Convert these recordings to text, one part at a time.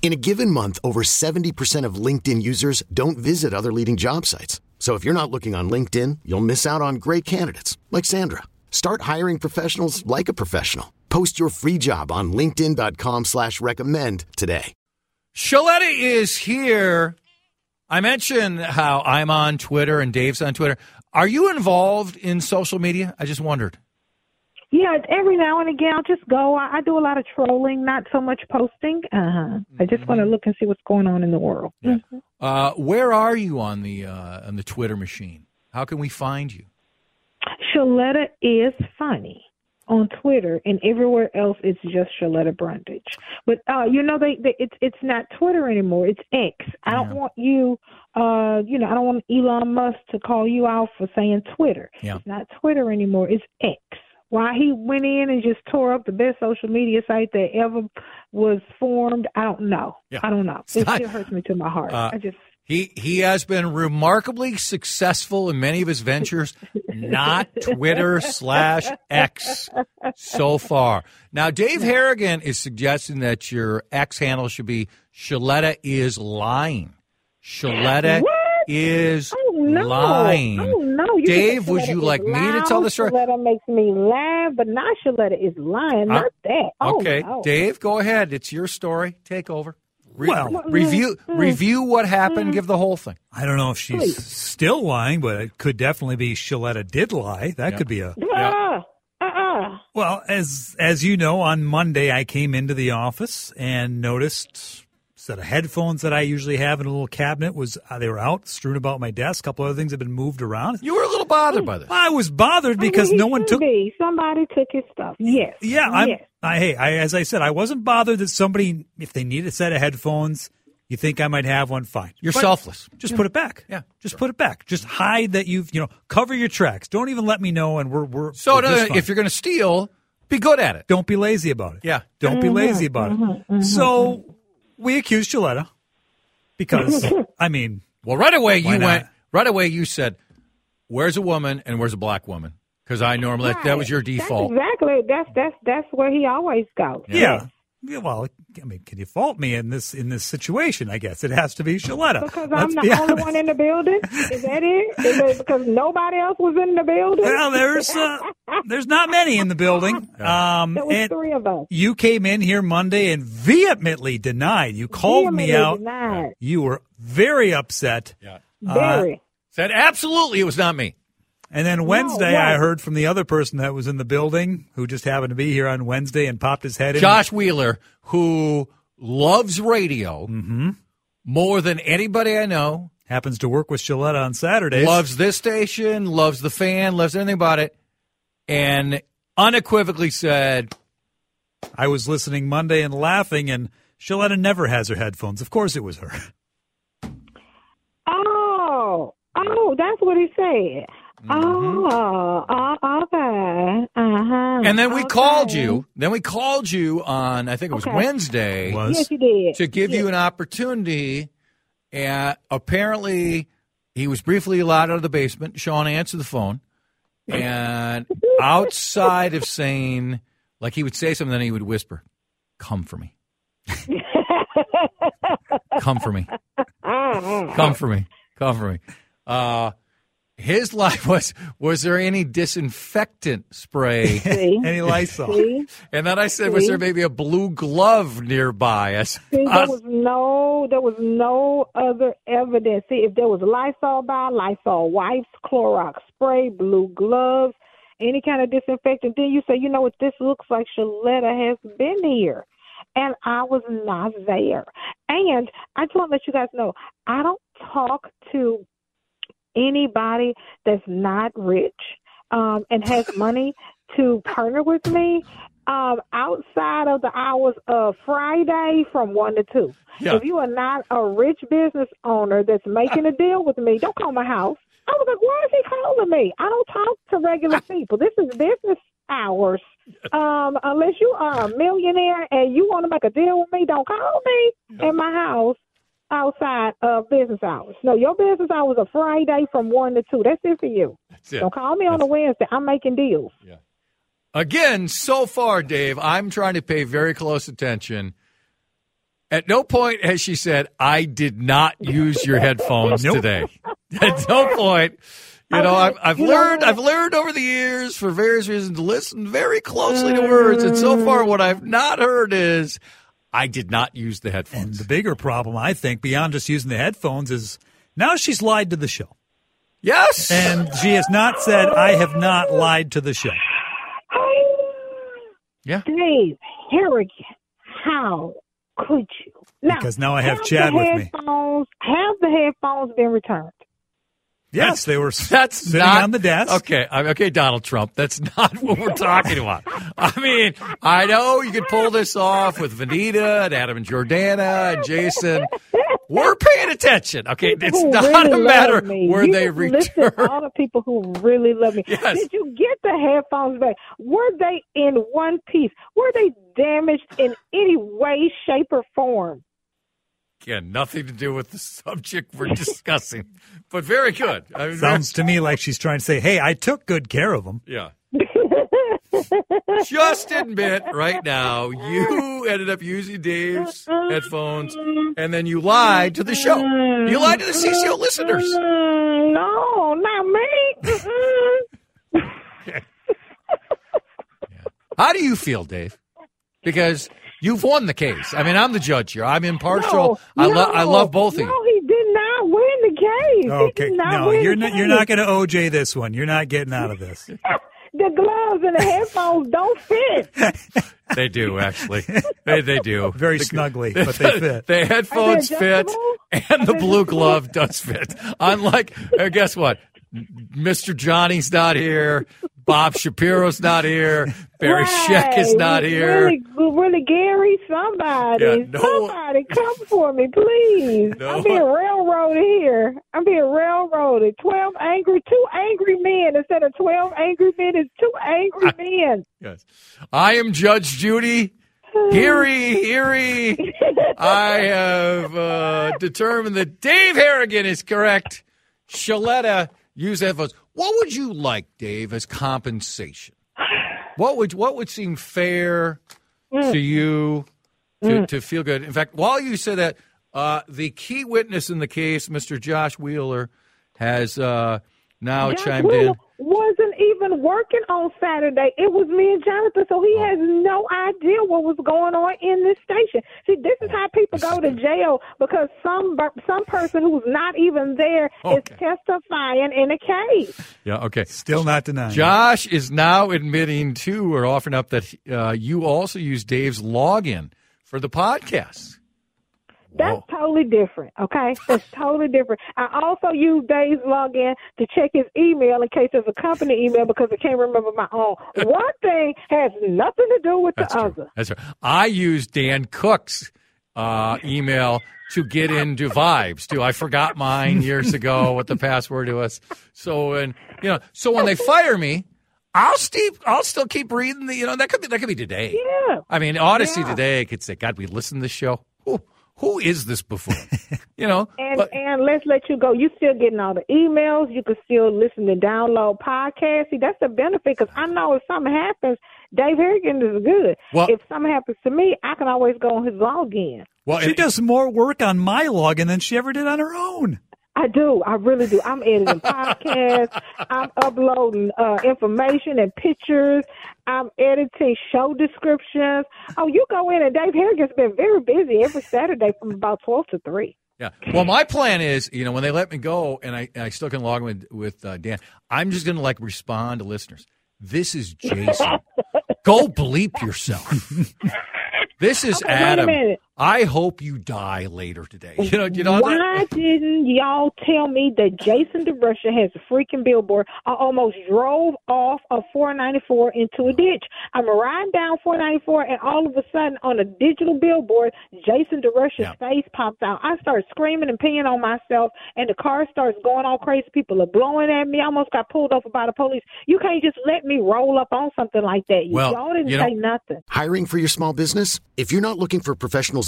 In a given month, over 70% of LinkedIn users don't visit other leading job sites. So if you're not looking on LinkedIn, you'll miss out on great candidates like Sandra. Start hiring professionals like a professional. Post your free job on LinkedIn.com slash recommend today. Sheletta is here. I mentioned how I'm on Twitter and Dave's on Twitter. Are you involved in social media? I just wondered. Yeah, every now and again I'll just go. I, I do a lot of trolling, not so much posting. Uh-huh. I just want to look and see what's going on in the world. Mhm. Uh, where are you on the uh, on the Twitter machine? How can we find you? Sheletta is funny on Twitter, and everywhere else it's just Sheletta Brundidge. But uh, you know, they, they it's it's not Twitter anymore. It's X. I don't Yeah. want you, uh, you know, I don't want Elon Musk to call you out for saying Twitter. Yeah. It's not Twitter anymore. It's X. Why he went in and just tore up the best social media site that ever was formed, I don't know. Yeah. I don't know. It not- still hurts me to my heart. Uh, I just He he has been remarkably successful in many of his ventures, not Twitter slash X so far. Now, Dave Harrigan is suggesting that your X handle should be Sheletta is lying. Sheletta? Is Oh no! lying. Oh no! You Dave, can would you like is me to tell the story? Sheletta makes me laugh, but not Sheletta is lying. Uh, Not that. Oh, okay, no. Dave, go ahead. It's your story. Take over. Re- Well- review review what happened. Give the whole thing. I don't know if she's Please. still lying, but it could definitely be Sheletta did lie. That could be a Uh, uh-uh. well. As as you know, on Monday I came into the office and noticed set of headphones that I usually have in a little cabinet was uh, they were out strewn about my desk. A couple other things have been moved around. You were a little bothered by this. I was bothered because I mean, no one took. Be. Somebody took his stuff. Yes. Yeah, I'm. Yes. I, hey, I, as I said, I wasn't bothered that somebody, if they need a set of headphones, you think I might have one, fine. You're But selfless. Just put it back. Yeah, just put it back. Just hide that you've, you know, cover your tracks. Don't even let me know, and we're we're. So we're no, just fine. if you're going to steal, be good at it. don't be lazy about it. Yeah. don't be lazy mm-hmm, about it. Mm-hmm, so mm-hmm, we accused Gilletta because I mean, Well, right away you not? went. Right away you said, "Where's a woman and where's a black woman?" Because I normally that, that was your default. That's exactly. That's that's that's where he always goes. yeah. Yeah, well, I mean, can you fault me in this in this situation? I guess it has to be Sheletta. Because Let's I'm be the only honest. one in the building. Is that it? Is it because nobody else was in the building? Well, there's uh, there's not many in the building. Um, there was three of us. you came in here Monday and vehemently denied. You called me out. denied. You were very upset. Yeah. Very. Said absolutely, it was not me. And then Wednesday, right. I heard from the other person that was in the building who just happened to be here on Wednesday and popped his head in. Josh Wheeler, who loves radio Mm-hmm. more than anybody I know, happens to work with Sheletta on Saturdays. loves this station, loves the fan, loves everything about it, and unequivocally said, I was listening Monday and laughing, and Sheletta never has her headphones. Of course, it was her. Oh, oh, that's what he said. Oh, uh, okay. Uh-huh. and then we okay. called you. Then we called you on I think it was Okay. Wednesday. Was Yes, you did. to give you an opportunity. And apparently, he was briefly allowed out of the basement. Sean answered the phone, and outside of saying, like he would say something, then he would whisper, "Come for me, come for me, come for me, come for me." Uh, his life was was there any disinfectant spray? See? any Lysol? See? and then I said, was there maybe a blue glove nearby? I See, there was no, there was no other evidence. See, if there was Lysol by, Lysol wipes, Clorox spray, blue gloves, any kind of disinfectant. Then you say, you know what, this looks like Sheletta has been here. And I was not there. And I just want to let you guys know, I don't talk to anybody that's not rich um, and has money to partner with me um, outside of the hours of Friday from 1 to 2. Yeah. If you are not a rich business owner that's making a deal with me, don't call my house. I was like, why is he calling me? I don't talk to regular people. This is business hours. Um, unless you are a millionaire and you want to make a deal with me, don't call me in my house outside of business hours. No, your business hours are Friday from 1 to 2. That's it for you. That's it. Don't call me on a Wednesday. I'm making deals. Yeah. Again, so far, Dave, I'm trying to pay very close attention. At no point has she said, I did not use your headphones Nope. today. At no point. You know, I've, I've You learned? I've learned over the years for various reasons to listen very closely to words. And so far what I've not heard is I did not use the headphones. And headphones. the bigger problem, I think, beyond just using the headphones, is now she's lied to the show. yes. And she has not said, I have not lied to the show. yeah. Dave Harrigan, how could you? Now, Because now I have the Chad with me. headphones, Have the headphones been returned? Yes, they were That's sitting not on the desk. Okay, okay, Donald Trump. That's not what we're talking about. I mean, I know you could pull this off with Vineeta and Adam and Jordana and Jason. We're paying attention. Okay, People it's not really a matter love me. where you they just listed return. All the people who really love me. Yes. Did you get the headphones back? Were they in one piece? Were they damaged in any way, shape, or form? Again, nothing to do with the subject we're discussing, but very good. I mean, Sounds to me like she's trying to say, hey, I took good care of them. yeah. Just admit right now you ended up using Dave's headphones, and then you lied to the show. You lied to the CCO listeners. No, not me. How do you feel, Dave? Because you've won the case. I mean, I'm the judge here. I'm impartial. No, I, lo- I love both of you. No, he did not win the case. He Okay, did not no, win you're the not. You're not going to OJ this one. You're not getting out of this. The gloves and the headphones don't fit. They do actually. They they do. Very The- snugly, but they fit. The headphones fit, and the blue glove does fit. Unlike, uh, guess what? Mr. Johnnie's not here. Bob Shapiro's not here. Barry Scheck is not here. Really, really, Gary, somebody, Yeah, no- somebody, come for me, please. No. I'm being railroaded here. I'm being railroaded. Twelve angry, two angry men instead of twelve angry men. is two angry men. Yes. I am Judge Judy. Heary, heary. I have uh, determined that Dave Harrigan is correct. Sheletta use headphones. What would you like, Dave, as compensation? What would what would seem fair to you to, to feel good? In fact, while you say that, uh, the key witness in the case, Mr. Josh Wheeler, has uh, now Josh chimed Wheeler in. Wasn't even working on Saturday. It was me and Jonathan, so he Oh. has no idea what was going on in this station. See, this is how people go to jail because some some person who's not even there is Okay. testifying in a case. Yeah, okay. Still not denying. Josh is now admitting to or offering up that uh, you also use Dave's login for the podcast. That's Whoa. totally different, okay? That's totally different. I also use Dave's login to check his email in case it's a company email because I can't remember my own. One thing has nothing to do with That's the true. other. That's true. I use Dan Cook's uh, email to get into Vibes too. I forgot mine years ago what the password was. So and you know, so when they fire me, I'll still I'll still keep reading the you know that could be that could be today. Yeah. I mean, Audacy Yeah. today could say, God, we listened to this show. Who who is this before? you know, And but- and let's let you go. You still getting all the emails. You can still listen to download podcasts. See, that's the benefit because I know if something happens, Dave Harrigan is good. Well- if something happens to me, I can always go on his login. well, She and- does more work on my login than she ever did on her own. I do. I really do. I'm editing podcasts. I'm uploading uh, information and pictures. I'm editing show descriptions. Oh, you go in and Dave Harrigan's been very busy every Saturday from about 12 to 3. Yeah. Well, my plan is, you know, when they let me go and I, and I still can log in with, with uh, Dan, I'm just going to like respond to listeners. This is Jason. Go bleep yourself. This is Okay, wait a Adam. Minute. I hope you die later today. You know, you know Why that? didn't y'all tell me that Jason DeRusha has a freaking billboard? I almost drove off of 494 into a ditch. I'm riding down 494, and all of a sudden, on a digital billboard, Jason DeRusha's Yeah. face pops out. I start screaming and peeing on myself, and the car starts going all crazy. People are blowing at me. I almost got pulled over by the police. You can't just let me roll up on something like that. Well, y'all didn't you know- say nothing. Hiring for your small business? If you're not looking for professionals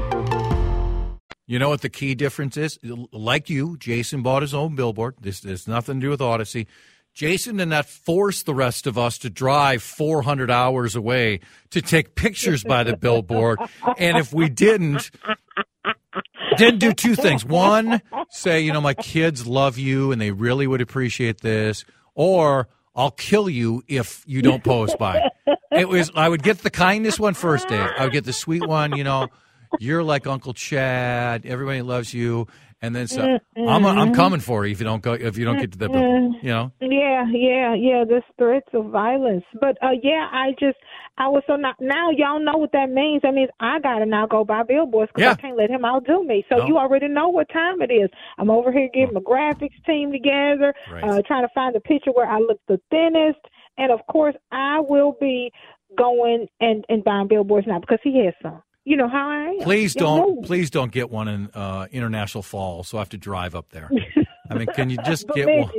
You know what the key difference is? Like you, Jason bought his own billboard. This has nothing to do with Audacy. Jason did not force the rest of us to drive 400 hours away to take pictures by the billboard. And if we didn't, didn't do two things. One, say, you know, my kids love you and they really would appreciate this. Or I'll kill you if you don't post by. It was, I would get the kindness one first, Dave. I would get the sweet one, you know, you're like Uncle Chad. Everybody loves you. And then so I'm, I'm coming for you if you don't go, if you don't get to the billboard, you know? Yeah, yeah, yeah. There's threats of violence, but uh, yeah, I just I was so now, now y'all know what that means. That means I gotta now go buy billboards because Yeah. I can't let him outdo me. So No. you already know what time it is. I'm over here getting my graphics team together, Right. uh, trying to find a picture where I look the thinnest, and of course I will be going and and buying billboards now because he has some. You know how I am. Please don't, know. please don't get one in uh, International Falls. So I have to drive up there. I mean, can you just get one?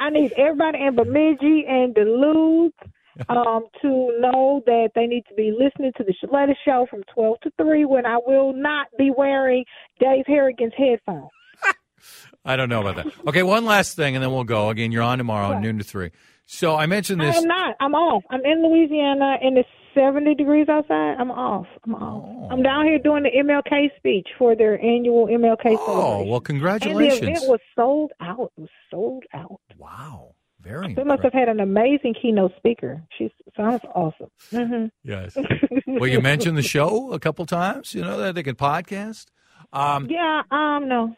I need everybody in Bemidji and Duluth um, to know that they need to be listening to the Sheletta Show from 12 to 3 when I will not be wearing Dave Harrigan's headphones. I don't know about that. Okay, one last thing, and then we'll go. Again, you're on tomorrow, noon to three. So I mentioned this. I'm not. I'm off. I'm in Louisiana and it's 70 degrees outside. I'm off. I'm off. Oh. I'm down here doing the MLK speech for their annual MLK Oh, well, and the event was sold out. It was sold out. wow, very. Nice. They must have had an amazing keynote speaker. She sounds awesome. hmm Yes. well, you mentioned the show a couple times. You know that they can podcast. Um, Yeah, um, no.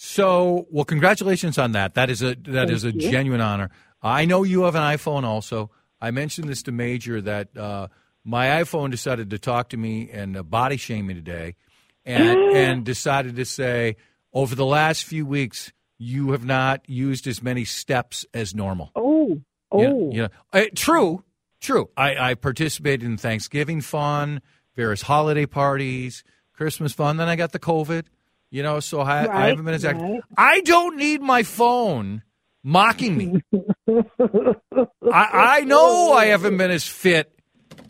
So, well, congratulations on that. That is a that is a you. genuine honor. I know you have an iPhone also. I mentioned this to Major that uh, my iPhone decided to talk to me and uh, body shame me today, and and decided to say over the last few weeks you have not used as many steps as normal. Oh, oh. You know, you know, uh, true, true. I, I participated in Thanksgiving fun, various holiday parties, Christmas fun. Then I got the COVID. You know, so I, I haven't been as active. right. I don't need my phone mocking me. I, I know I haven't been as fit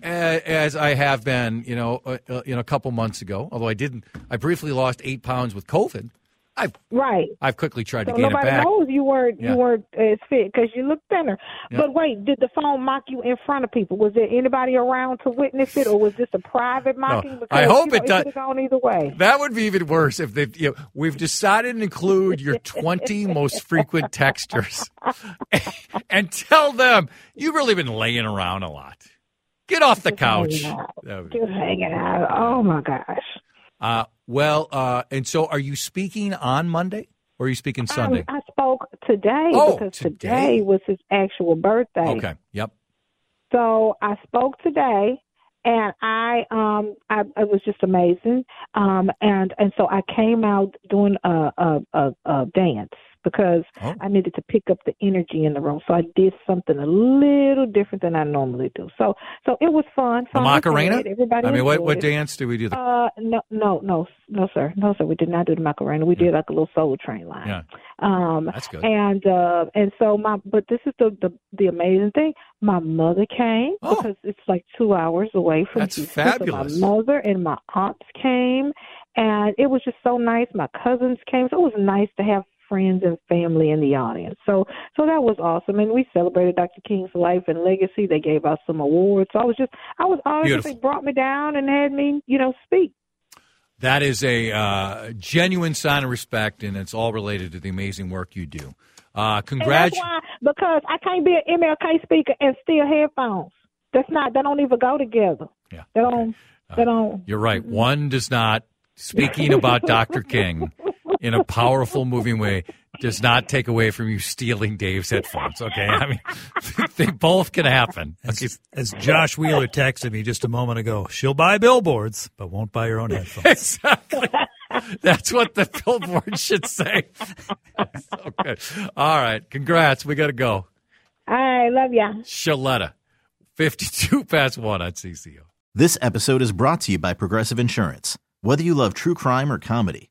as, as I have been. You know, uh, uh, you know, a couple months ago. Although I didn't, I briefly lost eight pounds with COVID. I've Right. I've quickly tried So to gain it nobody knows you weren't Yeah. you weren't as fit because you look thinner. But wait, did the phone mock you in front of people? Was there anybody around to witness it, or was this a private mocking? I Because, hope you know, it does- could have gone either way. That would be even worse if they. You know, we've decided to include your 20 most frequent texters, and tell them you've really been laying around a lot. Get off the couch. hanging out. That would be- Just hanging out. Oh my gosh. Uh, well, uh, and so are you speaking on Monday or are you speaking Sunday? Um, I spoke today Oh, because today. today was his actual birthday. okay. Yep. So I spoke today, and I um I it was just amazing. Um and and so I came out doing a a a, a dance because Oh. I needed to pick up the energy in the room. So I did something a little different than I normally do. So so it was fun. The fun Macarena? Everybody I mean, what what dance do we do? The, Uh no no no no sir no sir we did not do the Macarena we did like a little Soul Train line. yeah, Um, that's good. and uh, and so my but this is the the, the amazing thing. My mother came Oh. because it's like two hours away from That's Houston. So fabulous. my mother and my aunts came, and it was just so nice. My cousins came, so it was nice to have friends and family in the audience. So so that was awesome, and we celebrated Dr. King's life and legacy. They gave us some awards. So I was just I was honored they brought me down and had me you know speak. That is a uh, genuine sign of respect, and it's all related to the amazing work you do. Uh, congratulations. because I can't be an MLK speaker and steal headphones. That's not. They don't even go together. Yeah. They don't. They don't. You're right. One does not, speaking about Dr. King in a powerful, moving way, does not take away from you stealing Dave's headphones. Okay. I mean, they both can happen. Okay. As, as Josh Wheeler texted me just a moment ago, she'll buy billboards, but won't buy her own headphones. Exactly. That's what the billboard should say. so good. All right. Congrats. We got to go. I love ya. Sheletta, 52 past 1 on CCO. This episode is brought to you by Progressive Insurance. Whether you love true crime or comedy,